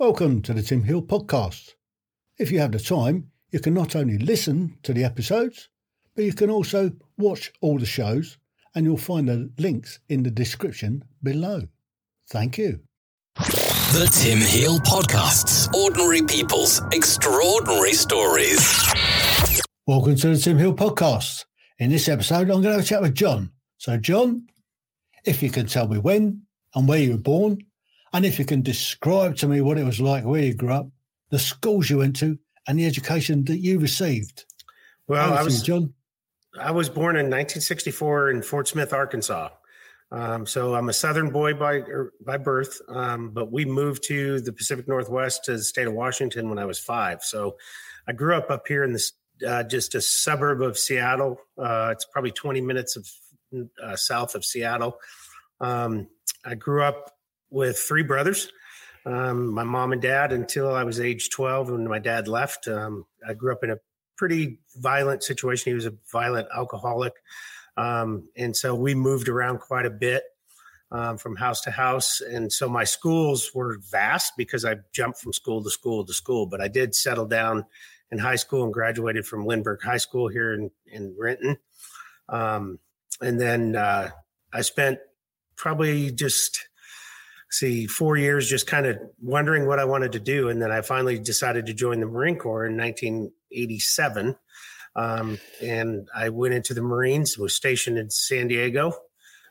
Welcome to the Tim Hill podcast. If you have the time, you can not only listen to the episodes, but you can also watch all the shows, and you'll find the links in the description below. Thank you. The Tim Hill Podcasts. Ordinary people's extraordinary stories. Welcome to the Tim Hill podcast. In this episode, I'm going to have a chat with John. So, John, if you can tell me when and where you were born, and if you can describe to me what it was like where you grew up, the schools you went to, and the education that you received. Well, I was John. I was born in 1964 in Fort Smith, Arkansas. Um, so I'm a Southern boy by er, by birth, um, but we moved to the Pacific Northwest to the state of Washington when I was five. So I grew up up here in this uh, just a suburb of Seattle. Uh, it's probably 20 minutes of uh, south of Seattle. Um, I grew up with three brothers, um, my mom and dad, until I was age 12 when my dad left. Um, I grew up in a pretty violent situation. He was a violent alcoholic. Um, and so we moved around quite a bit um, from house to house. And so my schools were vast because I jumped from school to school to school, but I did settle down in high school and graduated from Lindbergh High School here in, in Renton. Um, and then uh, I spent probably just see four years just kind of wondering what I wanted to do, and then I finally decided to join the Marine Corps in 1987. Um, and I went into the Marines. Was stationed in San Diego.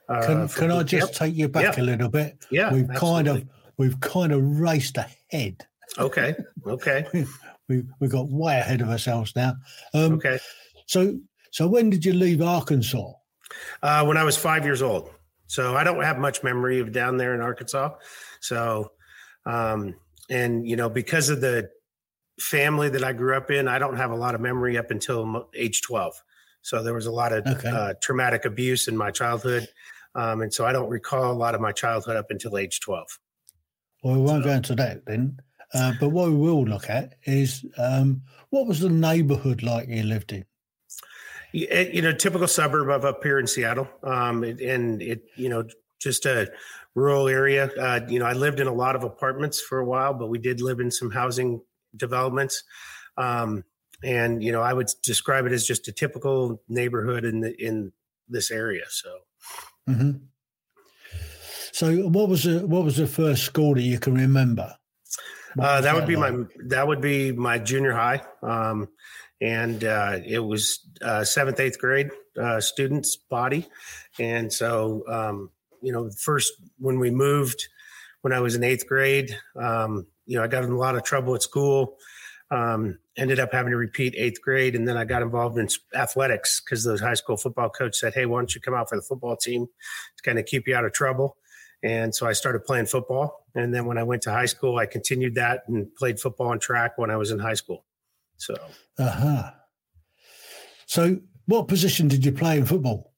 Uh, can can I just take you back a little bit? Yeah, we've absolutely. kind of we've kind of raced ahead. Okay. Okay. we we got way ahead of ourselves now. Um, okay. So so when did you leave Arkansas? Uh, when I was five years old. So I don't have much memory of down there in Arkansas. So, um, and you know, because of the family that I grew up in, I don't have a lot of memory up until age 12. So there was a lot of okay. uh, traumatic abuse in my childhood. Um, and so I don't recall a lot of my childhood up until age 12. Well, we won't so. go into that then. Uh, but what we will look at is um, what was the neighborhood like you lived in? Eh, you know, typical suburb of up here in Seattle, um, and it, you know, just a rural area. Uh, you know, I lived in a lot of apartments for a while, but we did live in some housing developments. Um, and you know, I would describe it as just a typical neighborhood in the, in this area. So, mm-hmm. so what was the what was the first school that you can remember? Uh, that would be like? my that would be my junior high. Um, and uh, it was uh, seventh, eighth grade uh, students body, and so um, you know, first when we moved, when I was in eighth grade, um, you know, I got in a lot of trouble at school. Um, ended up having to repeat eighth grade, and then I got involved in athletics because the high school football coach said, "Hey, why don't you come out for the football team to kind of keep you out of trouble?" And so I started playing football. And then when I went to high school, I continued that and played football and track when I was in high school. So, uh-huh. So, what position did you play in football?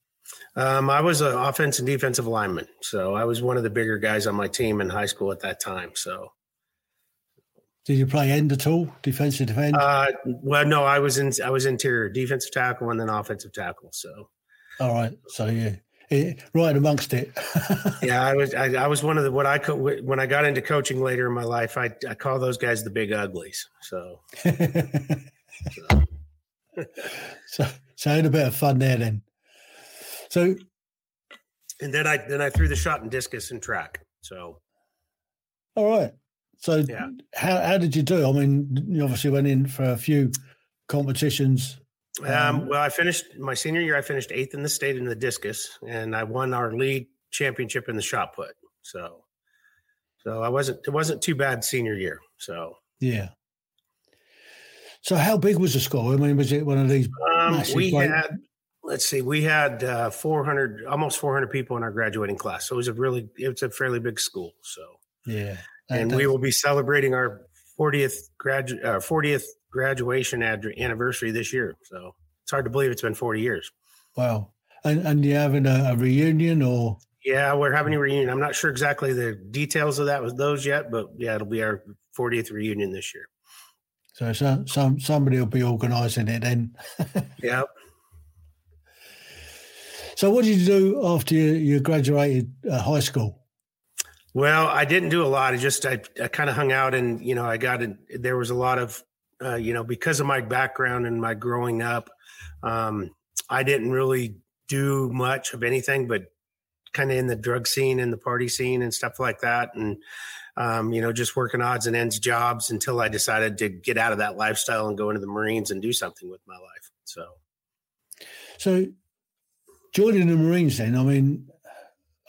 Um, I was an offense and defensive lineman. So, I was one of the bigger guys on my team in high school at that time. So, did you play end at all, defensive defense? Uh, well, no, I was in. I was interior defensive tackle and then offensive tackle. So, all right. So yeah, Eh, right amongst it. yeah, I was. I, I, was one of the what I co- when I got into coaching later in my life. I, I call those guys the big uglies. So, so. so, so I had a bit of fun there then. So, and then I then I threw the shot and discus and track. So, all right. So, yeah. how how did you do? I mean, you obviously went in for a few competitions um, um, well, I finished my senior year. I finished eighth in the state in the discus, and I won our league championship in the shot put. So, so I wasn't. It wasn't too bad senior year. So yeah. So how big was the school? I mean, was it one of these? Um, we great- had. Let's see. We had uh, 400, almost 400 people in our graduating class. So it was a really, it's a fairly big school. So yeah, and we will be celebrating our 40th grad, uh, 40th graduation ad- anniversary this year. So it's hard to believe it's been 40 years. Wow. And, and you having a, a reunion or? Yeah, we're having a reunion. I'm not sure exactly the details of that with those yet, but yeah, it'll be our 40th reunion this year. So some, some somebody will be organising it then. yeah. So what did you do after you, you graduated uh, high school? Well, I didn't do a lot. I just I, I kind of hung out, and you know, I got in, there was a lot of uh, you know because of my background and my growing up, um, I didn't really do much of anything, but kind of in the drug scene and the party scene and stuff like that, and um, you know, just working odds and ends jobs until I decided to get out of that lifestyle and go into the Marines and do something with my life. So, so joining the Marines, then I mean,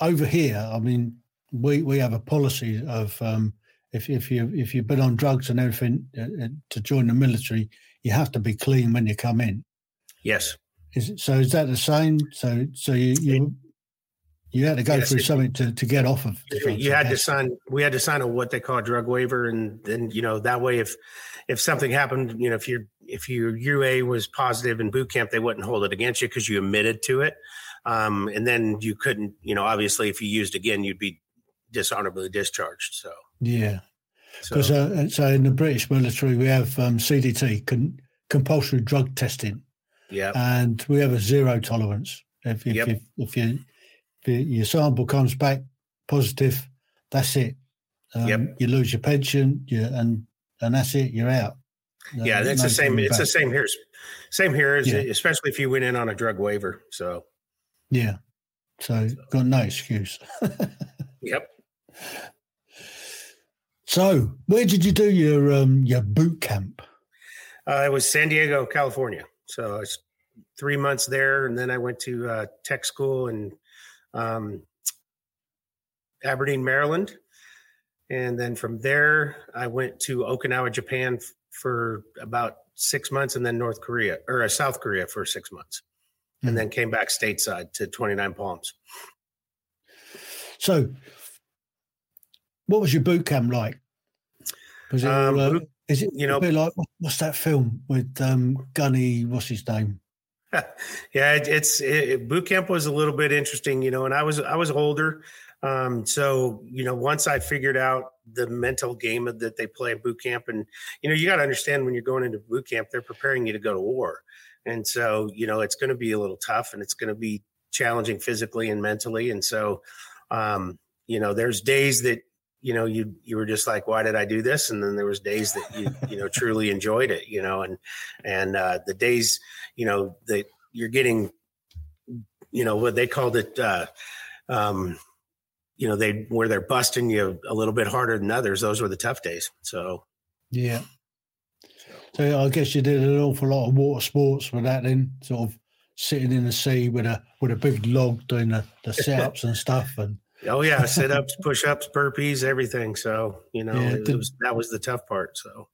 over here, I mean, we we have a policy of um, if if you if you've been on drugs and everything uh, uh, to join the military, you have to be clean when you come in. Yes. Is it, so? Is that the same? So so you you you had to go yes, through it, something to, to get off of. You had to sign. We had to sign a what they call a drug waiver, and then you know that way if if something happened, you know if your if your UA was positive in boot camp, they wouldn't hold it against you because you admitted to it. Um, and then you couldn't, you know, obviously if you used again, you'd be dishonorably discharged. So yeah, because so, uh, so in the British military we have um, CDT, con- compulsory drug testing. Yeah, and we have a zero tolerance. If if, yep. if, if, you, if your sample comes back positive, that's it. Um, yep. You lose your pension, you, and and that's it. You're out. Yeah, that's no the same. It's back. the same here. Same here, as, yeah. especially if you went in on a drug waiver. So yeah, so, so. got no excuse. yep. So, where did you do your um, your boot camp? Uh, it was San Diego, California. So I was three months there, and then I went to uh, tech school in um, Aberdeen, Maryland, and then from there I went to Okinawa, Japan, f- for about six months, and then North Korea or uh, South Korea for six months, mm-hmm. and hmm. then came back stateside to Twenty Nine Palms. So, what was your boot camp like? Was it, um, uh, is it you know, like what's that film with um, Gunny? What's his name? yeah, it, it's it, boot camp was a little bit interesting, you know, and I was I was older, um, so you know, once I figured out the mental game that they play at boot camp, and you know, you got to understand when you're going into boot camp, they're preparing you to go to war, and so you know, it's going to be a little tough, and it's going to be challenging physically and mentally, and so um, you know, there's days that you know you you were just like why did i do this? And then there was days that you you know truly enjoyed it you know and and uh the days you know that you're getting you know what they called it uh um you know they where they're busting you a little bit harder than others those were the tough days so. Yeah. So i guess you did an awful lot of water sports with that then sort of sitting in the sea with a with a big log doing the, the sit-ups and stuff and Oh yeah, sit ups, push ups, burpees, everything. So you know, yeah, it, was, that was the tough part. So,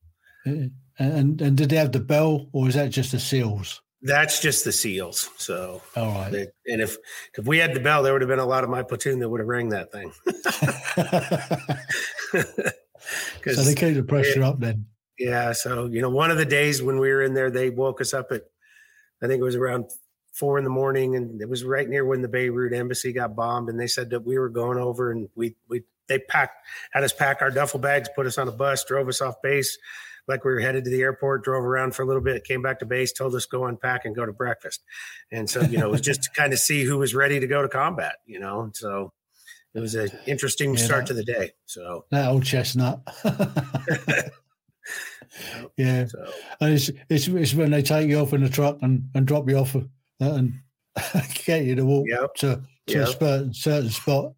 and and did they have the bell, or is that just the seals? That's just the seals. So, all right. They, and if if we had the bell, there would have been a lot of my platoon that would have rang that thing. so they keep the pressure it, up then. Yeah. So you know, one of the days when we were in there, they woke us up at, I think it was around four in the morning, and it was right near when the Beirut embassy got bombed. And they said that we were going over, and we we they packed had us pack our duffel bags, put us on a bus, drove us off base like we were headed to the airport, drove around for a little bit, came back to base, told us go unpack and go to breakfast. And so, you know, it was just to kind of see who was ready to go to combat, you know. And so it was an interesting yeah, start that, to the day. So that old chestnut. yeah. So. And it's, it's, it's when they take you off in the truck and, and drop you off and get you to walk yep. to, to yep. a certain, certain spot,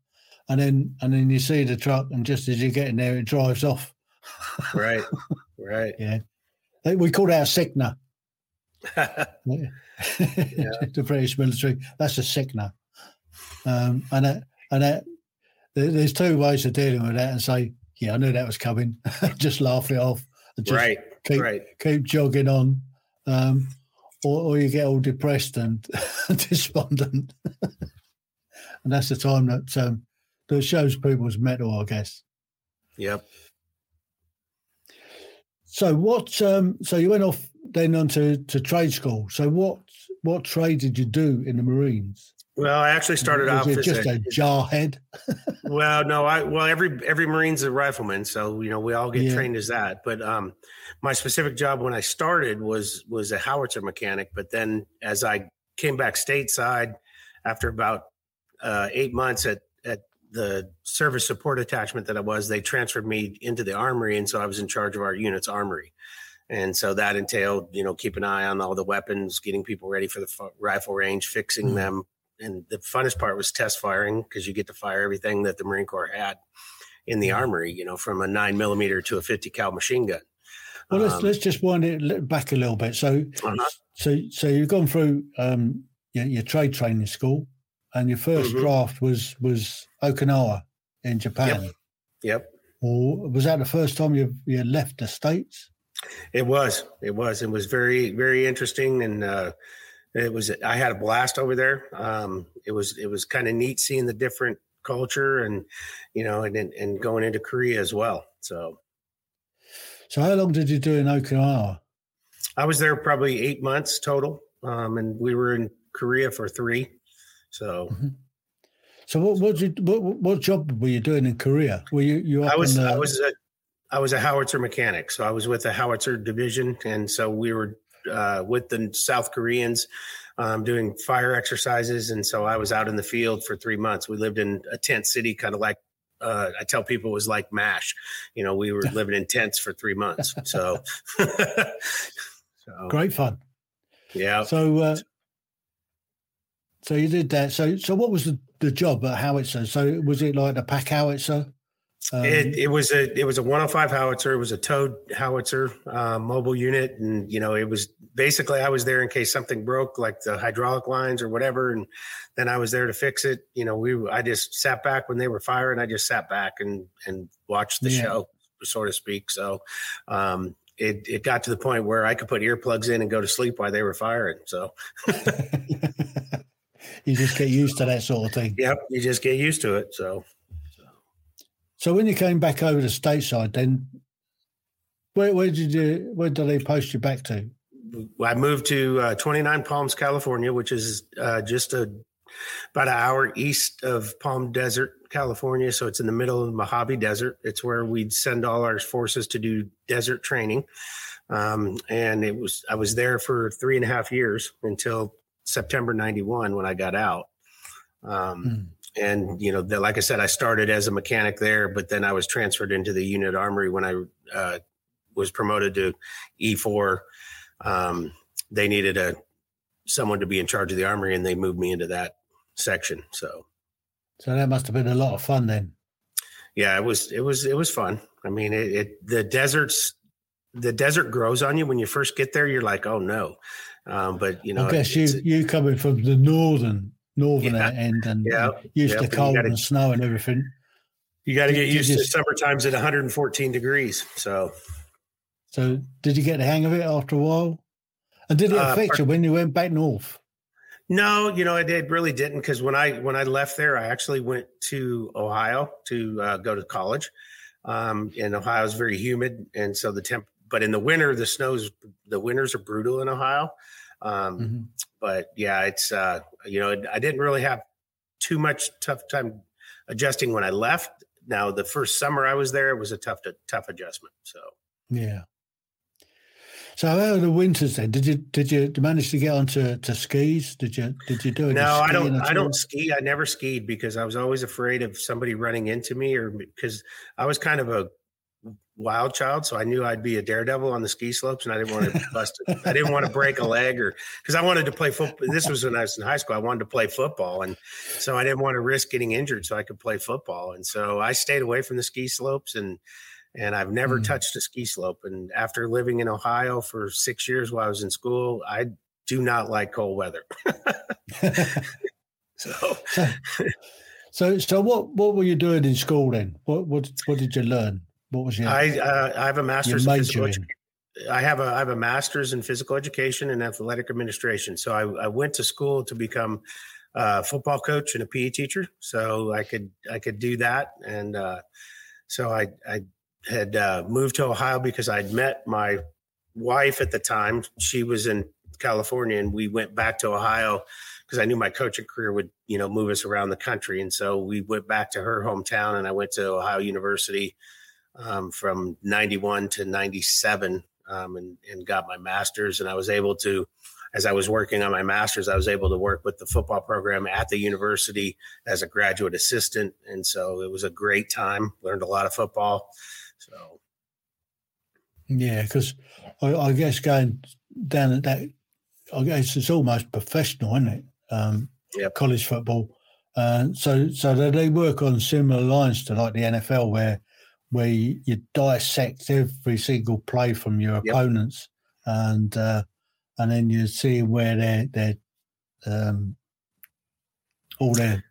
and then and then you see the truck, and just as you get in there, it drives off. right, right. Yeah, we call that a Cessna. the British military. That's a Cessna, um, and that, and that, there's two ways of dealing with that, and say, "Yeah, I knew that was coming." just laugh it off. just right, keep, right. Keep jogging on. Um, or, or you get all depressed and despondent. and that's the time that um, that shows people's mettle, I guess. Yep. So what? Um, so you went off then onto to trade school. So what? What trade did you do in the Marines? Well, I actually started Was off as just a, a jarhead. well, no, I well every every Marine's a rifleman, so you know we all get yeah. trained as that. But um, my specific job when I started was was a howitzer mechanic. But then as I came back stateside after about uh, eight months at at the service support attachment that I was, they transferred me into the armory, and so I was in charge of our unit's armory. And so that entailed, you know, keep an eye on all the weapons, getting people ready for the f- rifle range, fixing mm-hmm. them. And the funnest part was test firing because you get to fire everything that the Marine Corps had in the mm-hmm. armory, you know, from a nine millimeter to a 50 cal machine gun. Well, let's um, let's just wind it back a little bit. So, uh-huh. so so you've gone through um, your, your trade training school, and your 1st mm-hmm. draft was was Okinawa in Japan. Yep. yep. Or was that the first time you you left the states? It was. It was. It was very very interesting, and uh, it was. I had a blast over there. Um, it was. It was kind of neat seeing the different culture, and you know, and and going into Korea as well. So so, how long did you do in Okinawa? I was there probably eight months total, um, and we were in Korea for three. So, mm-hmm. so what what, you, what what job were you doing in Korea? Were you you? I was the... I was a I was a howitzer mechanic, so I was with the howitzer division, and so we were uh, with the South Koreans um, doing fire exercises, and so I was out in the field for three months. We lived in a tent city, kind of like uh, I tell people it was like MASH. You know, we were living in tents for three months. So, so great fun. Yeah. So, uh, so you did that. So, so what was the, the job at Howitzer? So, was it like the pack howitzer? Um, it, it was a it was a 105 howitzer. It was a towed howitzer uh, mobile unit, and you know it was basically I was there in case something broke, like the hydraulic lines or whatever, and then I was there to fix it. You know, we I just sat back when they were firing. I just sat back and and watched the yeah. show, so to speak. So um, it it got to the point where I could put earplugs in and go to sleep while they were firing. So. you just get used to that sort of thing. Yep, you just get used to it. So so when you came back over to stateside, then where, where did you where did they post you back to? I moved to uh, 29 Palms, California, which is uh, just a about an hour east of Palm Desert, California. So it's in the middle of the Mojave Desert. It's where we'd send all our forces to do desert training. Um, and it was I was there for three and a half years until September '91 when I got out. Um, hmm and you know, the, like I said, I started as a mechanic there, but then I was transferred into the unit armory when I uh, was promoted to E4. Um, they needed a someone to be in charge of the armory, and they moved me into that section. So, so that must have been a lot of fun then. Yeah, it was. It was. It was fun. I mean, it, it the deserts. The desert grows on you when you first get there. You're like, oh no, um, but you know, I guess you you coming from the northern northern yeah. end and yeah. used yeah. to cold gotta, and snow and everything. You got to get used just, to summer times at 114 degrees. So, so did you get the hang of it after a while? And did it uh, affect uh, you when you went back north? No, you know, it, it really didn't because when I when I left there, I actually went to Ohio to uh, go to college. Um, and Ohio is very humid, and so the temp. But in the winter, the snows, the winters are brutal in Ohio. Um, mm-hmm. But yeah, it's uh, you know I didn't really have too much tough time adjusting when I left. Now the first summer I was there, it was a tough tough adjustment. So yeah. So how are the winters then? Did you did you manage to get onto to skis? Did you did you do it? No, I don't. I don't ski. I never skied because I was always afraid of somebody running into me, or because I was kind of a wild child, so I knew I'd be a daredevil on the ski slopes, and I didn't want to bust. It. I didn't want to break a leg, or because I wanted to play football. This was when I was in high school. I wanted to play football, and so I didn't want to risk getting injured, so I could play football. And so I stayed away from the ski slopes, and and I've never mm. touched a ski slope. And after living in Ohio for six years while I was in school, I do not like cold weather. so. So, so what what were you doing in school then? What what what did you learn? What was your? I uh, I have a master's in physical education. I have a I have a master's in physical education and athletic administration. So I, I went to school to become a football coach and a PE teacher. So I could I could do that, and uh, so I I had uh, moved to Ohio because I'd met my wife at the time. She was in California, and we went back to Ohio because I knew my coaching career would you know move us around the country, and so we went back to her hometown, and I went to Ohio University um, from 91 to 97 um, and, and got my master's. And I was able to as I was working on my master's, I was able to work with the football program at the university as a graduate assistant. And so it was a great time, learned a lot of football. So, yeah, because I, I, guess going down at that, I guess it's almost professional, isn't it? Um, yep. College football. Uh, so, so they work on similar lines to like the NFL, where where you, you dissect every single play from your yep. opponents, and uh, and then you see where their their um, all their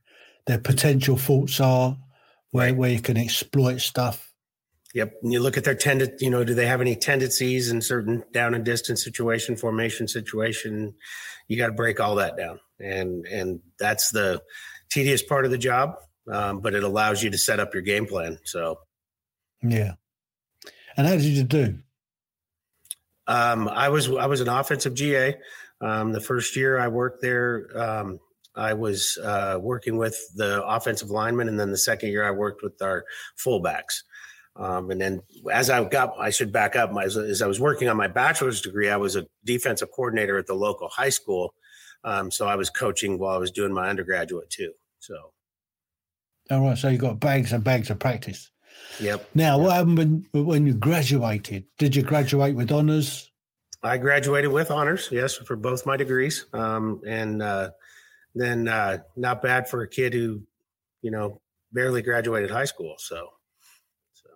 their potential faults are, where right. where you can exploit stuff. Yep. And you look at their tended, you know, do they have any tendencies in certain down and distance situation, formation situation? You got to break all that down. And, and that's the tedious part of the job. Um, but it allows you to set up your game plan. So, yeah. And how did you do? Um, I was I was an offensive GA. Um, the first year I worked there, um, I was uh, working with the offensive linemen, and then the second year I worked with our fullbacks. Um, and then as I got, I should back up. My, as I was working on my bachelor's degree, I was a defensive coordinator at the local high school. Um, so I was coaching while I was doing my undergraduate too. So. All right. So you got bags and bags of practice. Yep. Now, what happened when, when you graduated? Did you graduate with honors? I graduated with honors, yes, for both my degrees. Um, and uh, then uh, not bad for a kid who, you know, barely graduated high school. So, so,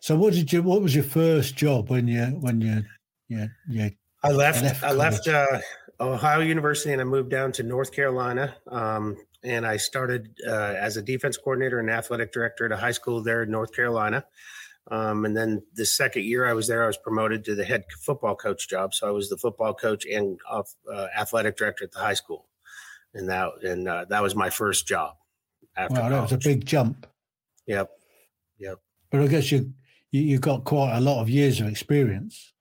so what did you? What was your first job when you when you you, you I left. left I left uh, Ohio University and I moved down to North Carolina. Um, and I started uh, as a defense coordinator and athletic director at a high school there in North Carolina. Um, and then the second year I was there, I was promoted to the head football coach job. So I was the football coach and uh, athletic director at the high school, and that and uh, that was my first job. After wow, that was a big jump. Yep, yep. But I guess you you, you got quite a lot of years of experience.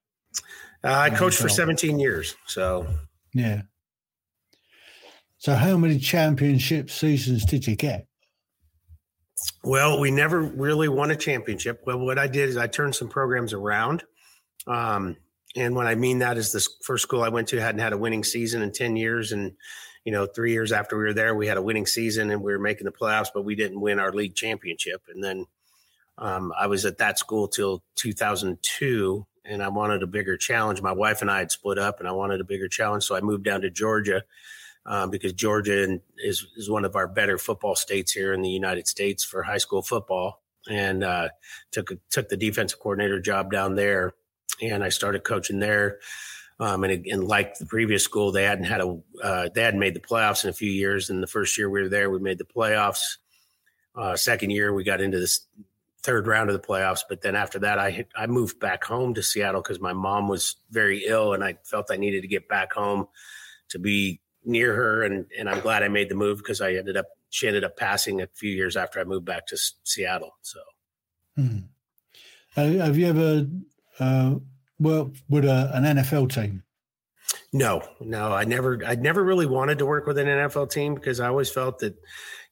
Uh, I coached for 17 years, so yeah. So, how many championship seasons did you get? Well, we never really won a championship. Well, what I did is I turned some programs around. Um, and what I mean that is the first school I went to hadn't had a winning season in 10 years. And, you know, three years after we were there, we had a winning season and we were making the playoffs, but we didn't win our league championship. And then um, I was at that school till 2002 and I wanted a bigger challenge. My wife and I had split up and I wanted a bigger challenge. So I moved down to Georgia um, because Georgia is is one of our better football states here in the United States for high school football, and uh, took took the defensive coordinator job down there, and I started coaching there. Um, and, and like the previous school, they hadn't had a uh, they hadn't made the playoffs in a few years. And the first year we were there, we made the playoffs. Uh, second year, we got into this third round of the playoffs. But then after that, I I moved back home to Seattle because my mom was very ill, and I felt I needed to get back home to be near her, and and I'm glad I made the move because I ended up she ended up passing a few years after I moved back to S- Seattle. So, hmm. uh, have you ever uh, worked with a, an NFL team? No, no, I never, I never really wanted to work with an NFL team because I always felt that,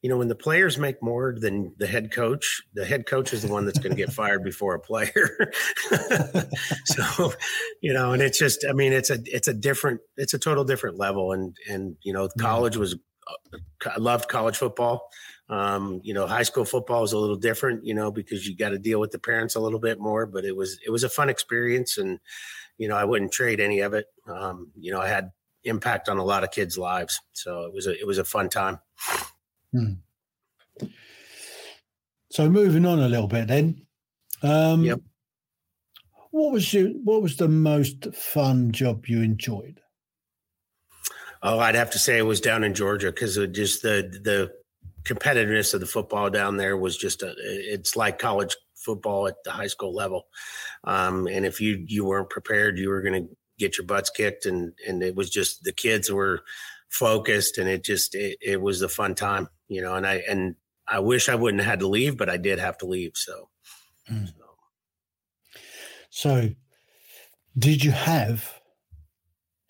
you know, when the players make more than the head coach, the head coach is the one that's going to get fired before a player. so, you know, and it's just, I mean, it's a, it's a different, it's a total different level. And, and, you know, college was, uh, I loved college football. Um, you know, high school football is a little different, you know, because you got to deal with the parents a little bit more, but it was, it was a fun experience. And, you know, I wouldn't trade any of it. Um, you know, I had impact on a lot of kids' lives, so it was a it was a fun time. Hmm. So moving on a little bit, then. Um, yep. What was your What was the most fun job you enjoyed? Oh, I'd have to say it was down in Georgia because it just the the competitiveness of the football down there was just a, it's like college football at the high school level. Um, and if you you weren't prepared, you were going to get your butts kicked. And and it was just the kids were focused, and it just it, it was a fun time, you know. And I and I wish I wouldn't have had to leave, but I did have to leave. So, mm. so. so did you have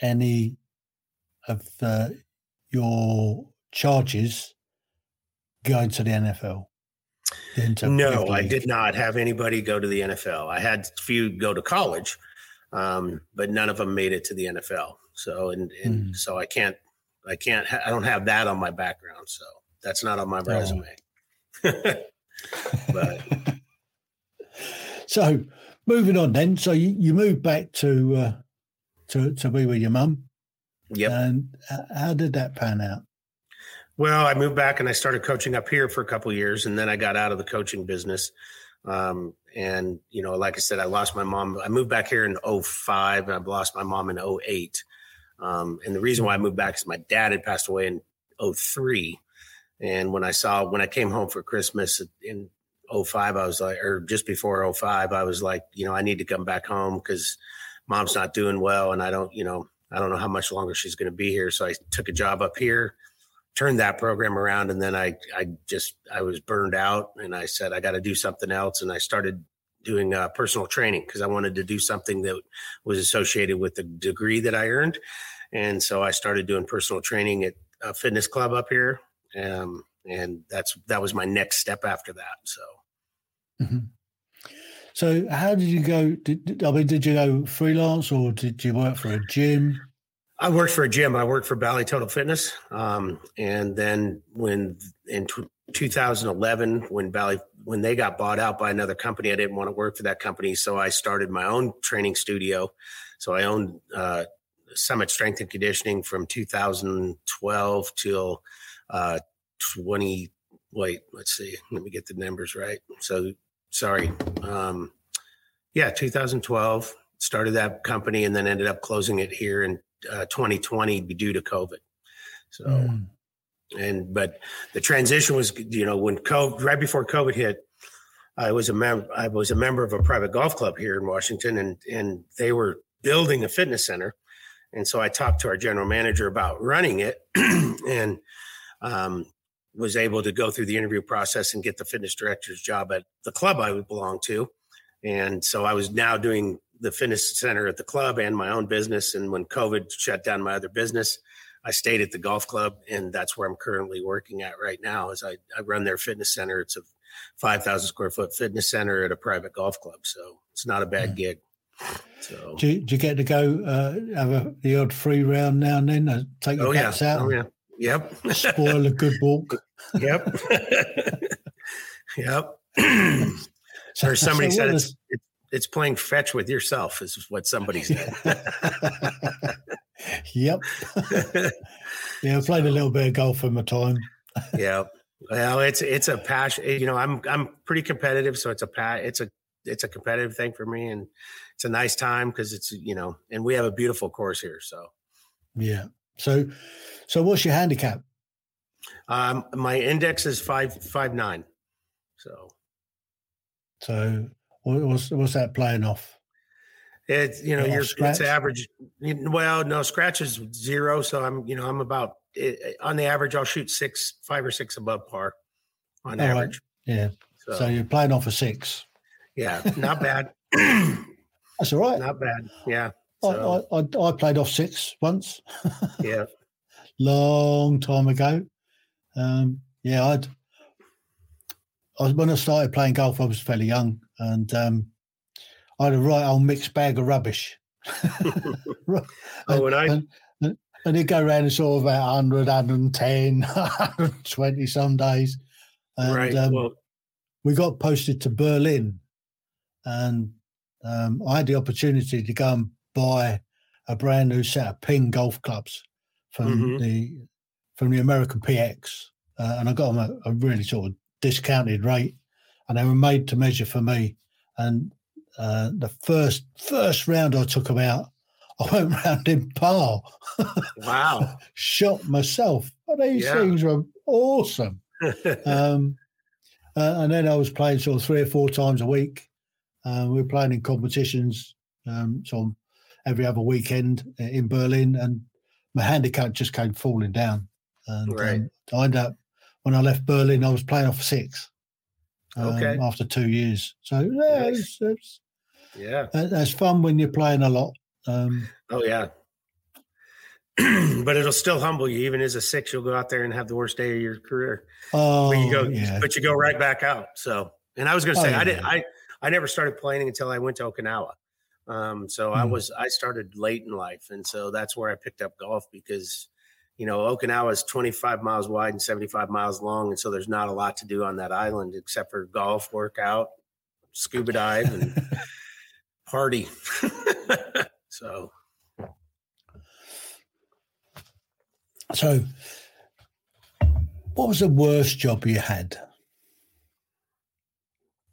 any of uh, your charges going to the NFL? No, I did not have anybody go to the NFL. I had a few go to college, um, but none of them made it to the NFL. So and and mm. so I can't I can't ha- I don't have that on my background. So that's not on my oh. resume. but so moving on then. So you, you moved back to uh, to to be with your mum. Yeah. And how did that pan out? Well, I moved back and I started coaching up here for a couple years, and then I got out of the coaching business. Um, and you know, like I said, I lost my mom. I moved back here in 05 and I lost my mom in 08. Um, and the reason why I moved back is my dad had passed away in 03. And when I saw when I came home for Christmas in 05, I was like, or just before 05, I was like, you know, I need to come back home because mom's not doing well and I don't, you know, I don't know how much longer she's going to be here. So I took a job up here turned that program around and then I I just I was burned out and I said I got to do something else and I started doing uh, personal training because I wanted to do something that was associated with the degree that I earned and so I started doing personal training at a fitness club up here um, and that's that was my next step after that so mm-hmm. so how did you go did, I mean did you go freelance or did you work for a gym I worked for a gym. I worked for Bally Total Fitness. Um, and then when in t- 2011, when Bally, when they got bought out by another company, I didn't want to work for that company. So I started my own training studio. So I owned, uh, Summit Strength and Conditioning from 2012 till, uh, 20, wait, let's see, let me get the numbers right. So sorry. Um, yeah, 2012 started that company and then ended up closing it here in uh, 2020 due to COVID. So, mm. and but the transition was, you know, when COVID, right before COVID hit, I was a member. I was a member of a private golf club here in Washington, and and they were building a fitness center, and so I talked to our general manager about running it, and um, was able to go through the interview process and get the fitness director's job at the club I would belong to, and so I was now doing the fitness center at the club and my own business. And when COVID shut down my other business, I stayed at the golf club, and that's where I'm currently working at right now. As I, I run their fitness center. It's a 5,000 square foot fitness center at a private golf club, so it's not a bad yeah. gig. So, do you, do you, get to go uh, have a, the odd free round now and then? Uh, take your oh, cats yeah. out. Oh yeah. Yep. spoil a good walk. yep. yep. or somebody so said it's, it's it's playing fetch with yourself is what somebody said. yep. yeah, I played a little bit of golf in my time. yeah. Well, it's it's a passion. You know, I'm I'm pretty competitive, so it's a pa- it's a it's a competitive thing for me, and it's a nice time because it's you know, and we have a beautiful course here. So, yeah. So, so what's your handicap? Um, my index is five five nine. So, so What's what's that playing off? It's you know you're it's average. Well, no scratch is zero, so I'm you know I'm about it, on the average. I'll shoot six, five or six above par on average. Right. Yeah. So, so, you're playing off a six. Yeah, not bad. That's all right. Not bad. Yeah. So. I, I, I played off six once. yeah. Long time ago. Um, yeah, I'd. I, was, when I started playing golf, I was fairly young, and um, I had a right old mixed bag of rubbish. oh, and, I and, and, and he'd go around and saw about 100, 110, 120 some days. And, right. Um, well, we got posted to Berlin, and um, I had the opportunity to go and buy a brand new set of ping golf clubs from mm-hmm. the from the American PX, uh, and I got them at a really sort of discounted rate and they were made to measure for me. And uh, the first first round I took them out, I went round in par. Wow! Shot myself. But These yeah. things were awesome. um, uh, and then I was playing sort of three or four times a week. Uh, we were playing in competitions, um, so every other weekend in Berlin, and my handicap just came falling down. And right. um, I ended up when I left Berlin, I was playing off six um, okay. after two years. So yeah, it's, it's, yeah, that's fun when you're playing a lot. Um, oh yeah, but it'll still humble you. Even as a six, you'll go out there and have the worst day of your career. Oh, but you go, yeah. but you go right back out. So, and I was going to say, oh, I didn't, I, I never started playing until I went to Okinawa. Um, so I was I started late in life, and so that's where I picked up golf because you know Okinawa is 25 miles wide and 75 miles long, and so there's not a lot to do on that island except for golf, workout, scuba dive, and party. so So, what was the worst job you had?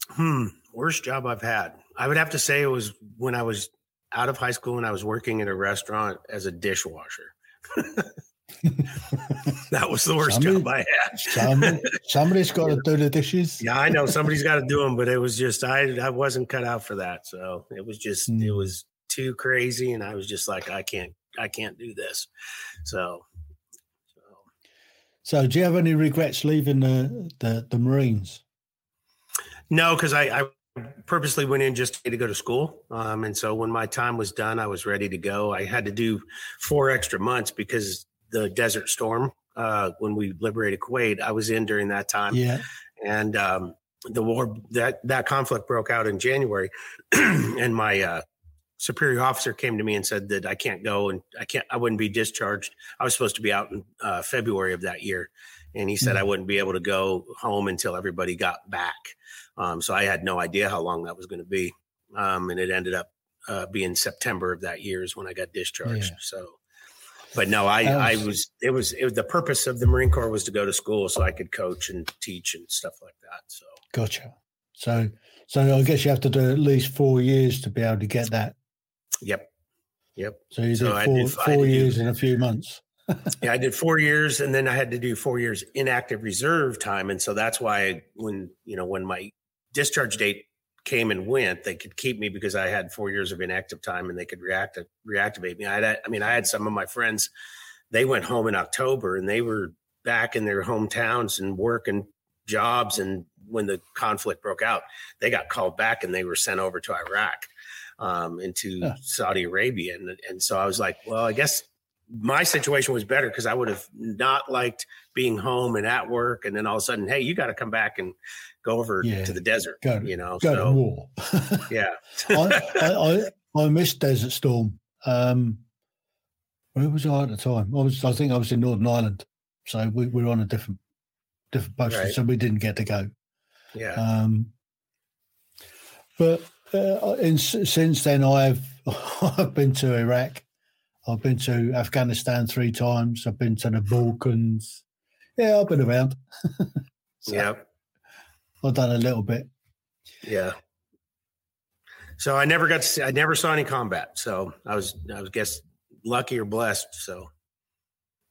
Hmm. Worst job I've had. I would have to say it was when I was out of high school and I was working in a restaurant as a dishwasher. that was the worst Somebody- job I had. Somebody, somebody's got to do the dishes. Yeah, I know somebody's got to do them, but it was just I I wasn't cut out for that. So it was just it Hmm. was too crazy, and I was just like I can't I can't do this. So, so So, do you have any regrets leaving the the, the Marines? No, because I, I purposely went in just to go to school. Um, and so when my time was done, I was ready to go. I had to do four extra months because the Desert Storm, uh, when we liberated Kuwait, I was in during that time. Yeah. And um, the war, that, that conflict broke out in January. and my uh, superior officer came to me and said that I can't go and I can't, I wouldn't be discharged. I was supposed to be out in uh, February of that year. And he said Mhm. I wouldn't be able to go home until everybody got back. Um, so I had no idea how long that was going to be. Um, and it ended up uh, being September of that year is when I got discharged. Yeah. So, but no, I, I was- it was, it was, the purpose of the Marine Corps was to go to school so I could coach and teach and stuff like that. So, Gotcha. So, so I guess you have to do at least four years to be able to get that. yep. Yep. So you did four, did- four years in a few months. Yeah, I did four years and then I had to do four years inactive reserve time. And so that's why when, you know, when my discharge date came and went, they could keep me because I had four years of inactive time and they could react reactivate me. I had, I mean, I had some of my friends, they went home in October and they were back in their hometowns and working jobs. And when the conflict broke out, they got called back and they were sent over to Iraq, um, into Huh. Saudi Arabia. And, and so I was like, well, I guess my situation was better because I would have not liked being home and at work, and then all of a sudden, hey, you got to come back and go over Yeah. to the desert. Go- you know, Go to war. yeah, I, I, I, I missed Desert Storm. Um, where was I at the time? I was, I think I was in Northern Ireland, so we, we were on a different, different post, Right. so we didn't get to go. yeah, Um, but uh, in, since then, I've I've been to Iraq, I've been to Afghanistan three times, I've been to the Balkans. Yeah, I've been around. So yeah, I've done a little bit. yeah. So I never got to see. I never saw any combat. So I was, I was guess lucky or blessed. So,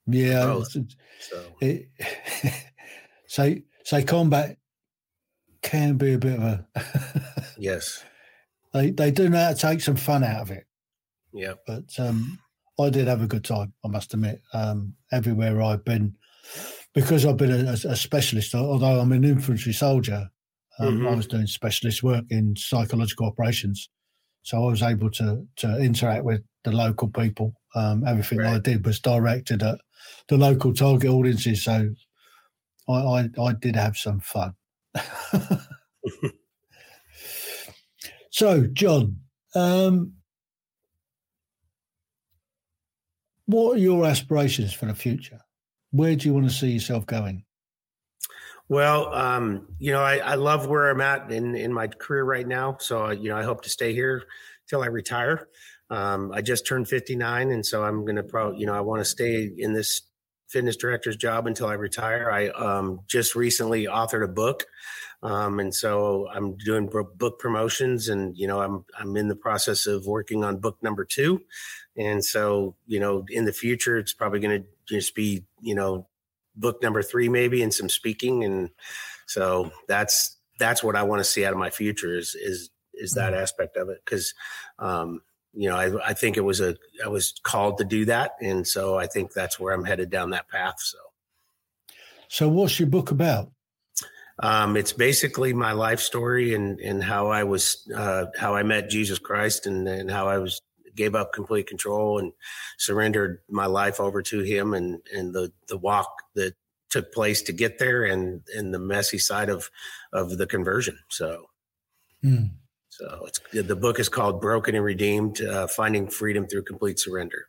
Yeah, Both. so it, so so combat can be a bit of a. yes, they they do know how to take some fun out of it, yeah, but um, I did have a good time. I must admit, um, everywhere I've been, because I've been a, a specialist. Although I'm an infantry soldier, um, I Mhm. was doing specialist work in psychological operations, so I was able to to interact with the local people. Um, everything I did was directed at the local target audiences, so I I, I did have some fun. so, John, um, what are your aspirations for the future? Where do you want to see yourself going? Well, um, you know, I, I love where I'm at in, in my career right now. So, uh, you know, I hope to stay here till I retire. Um, I just turned 59, and so I'm going to probably, you know, I want to stay in this fitness director's job until I retire. I um, just recently authored a book, um, and so I'm doing book promotions, and you know, I'm I'm in the process of working on book number two, and so you know, in the future, it's probably going to just be, you know, book number three maybe and some speaking. And so that's that's what i want to see out of my future is is is that aspect of it. Because um you know I, I think it was a i was called to do that. And so i think that's where i'm headed down that path so. So, what's your book about? Um it's basically my life story and and how i was uh how i met jesus christ and and how i was gave up complete control and surrendered my life over to him and and the the walk that took place to get there and and the messy side of of the conversion so Hmm. So it's the book is called Broken and Redeemed: uh, Finding Freedom Through Complete Surrender.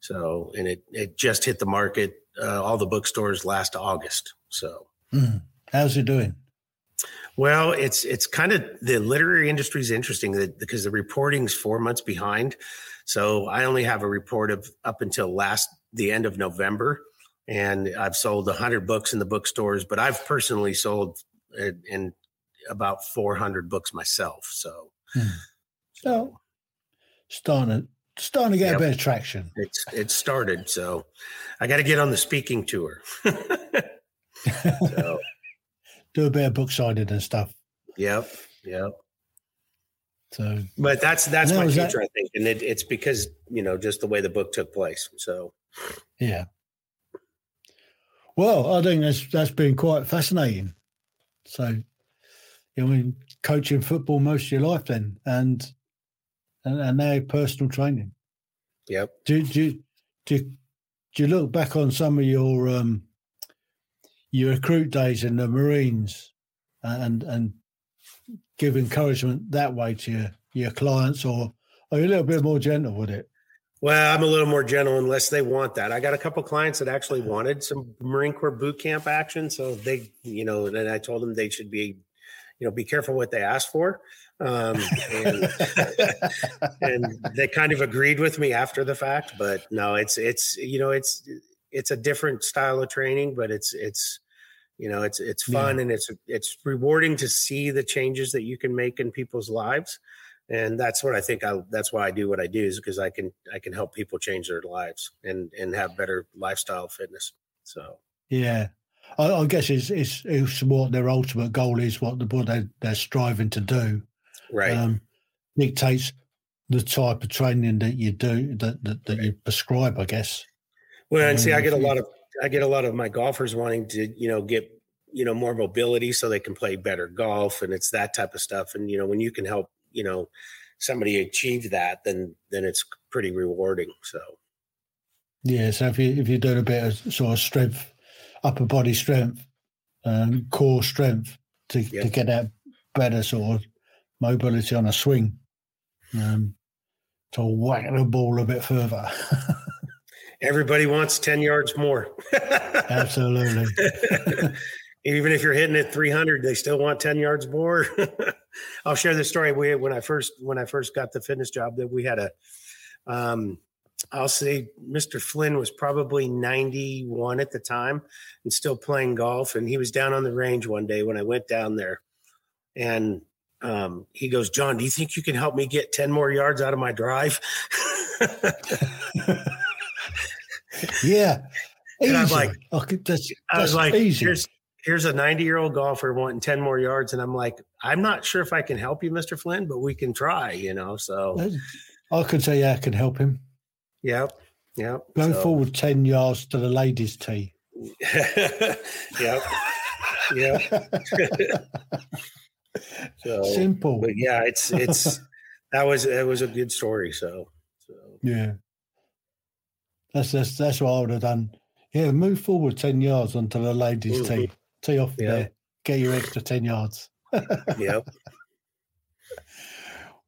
So and it it just hit the market, uh, all the bookstores last August. So mm. How's it doing? Well, it's it's kind of the literary industry is interesting that, because the reporting's four months behind. So I only have a report of up until last the end of November, and I've sold hundred books in the bookstores. But I've personally sold in about four hundred books myself. So, hmm. so starting starting to get yep. a bit of traction. It's it started. So I got to get on the speaking tour. so do a bit of book signing and stuff. Yep. Yep. So, but that's that's my future, that, I think, and it, it's because you know just the way the book took place. So, yeah. Well, I think that's that's been quite fascinating. So, you know, I mean, coaching football most of your life, then, and and, and now personal training. Yep. Do you do do do you look back on some of your um your recruit days in the Marines and and give encouragement that way to your, your clients, or are you a little bit more gentle with it? Well, I'm a little more gentle unless they want that. I got a couple clients that actually wanted some Marine Corps boot camp action, so they, you know, and I told them they should be, you know, be careful what they ask for. Um, and, and they kind of agreed with me after the fact, but no, it's it's you know it's it's a different style of training, but it's it's you know it's it's fun yeah. and it's it's rewarding to see the changes that you can make in people's lives and that's what i think i that's why i do what i do is because i can i can help people change their lives and and have better lifestyle fitness so. Yeah. I, I guess it's, it's, it's what their ultimate goal is what the what they, they're striving to do right. um, dictates the type of training that you do that that, that you prescribe i guess well and see i get a lot of I get a lot of my golfers wanting to, you know, get, you know, more mobility so they can play better golf and it's that type of stuff. And, you know, when you can help, you know, somebody achieve that, then, then it's pretty rewarding. So. Yeah. So if you, if you're doing a bit of sort of strength, upper body strength, um, core strength to, yep. to get that better sort of mobility on a swing, um, to whack the ball a bit further. everybody wants 10 yards more. Absolutely. Even if you're hitting it 300, they still want 10 yards more. I'll share this story. We, when I first, when I first got the fitness job that we had a, um, I'll say Mr. Flynn was probably 91 at the time and still playing golf. And he was down on the range one day when I went down there. And um, he goes, John, do you think you can help me get 10 more yards out of my drive? yeah. And I'm like, okay, that's, that's I was like, easy. here's here's a 90 year old golfer wanting 10 more yards, and I'm like, I'm not sure if I can help you, Mr. Flynn, but we can try, you know. So uh, I could say yeah, I can help him. Yep. Yep. Go so. forward 10 yards to the ladies' tee. yep. yep. so simple. But yeah, it's it's that was it was a good story. So, so. yeah. That's that's that's what I would have done. Yeah, move forward ten yards onto the ladies' mm-hmm. tee. Tee off yeah. there. Get your extra ten yards. yep.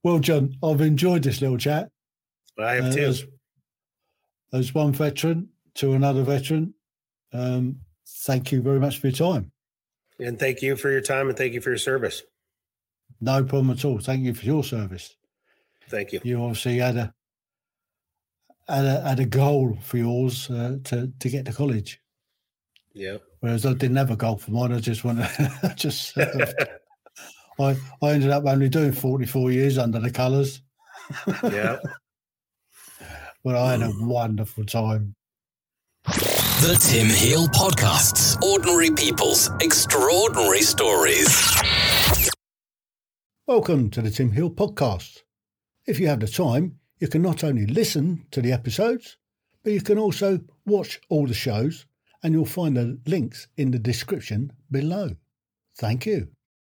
Well, John, I've enjoyed this little chat. I have uh, too. As, as, one veteran to another veteran, um, thank you very much for your time. And thank you for your time and thank you for your service. No problem at all. Thank you for your service. Thank you. You obviously had a had a, had a goal for yours uh, to to get to college. Yeah. Whereas I didn't have a goal for mine. I just went. just. Uh, I I ended up only doing forty four years under the colours. yeah. but I had a wonderful time. The Tim Heal Podcasts Ordinary People's Extraordinary Stories. Welcome to the Tim Heal Podcast. If you have the time, you can not only listen to the episodes, but you can also watch all the shows, and you'll find the links in the description below. Thank you.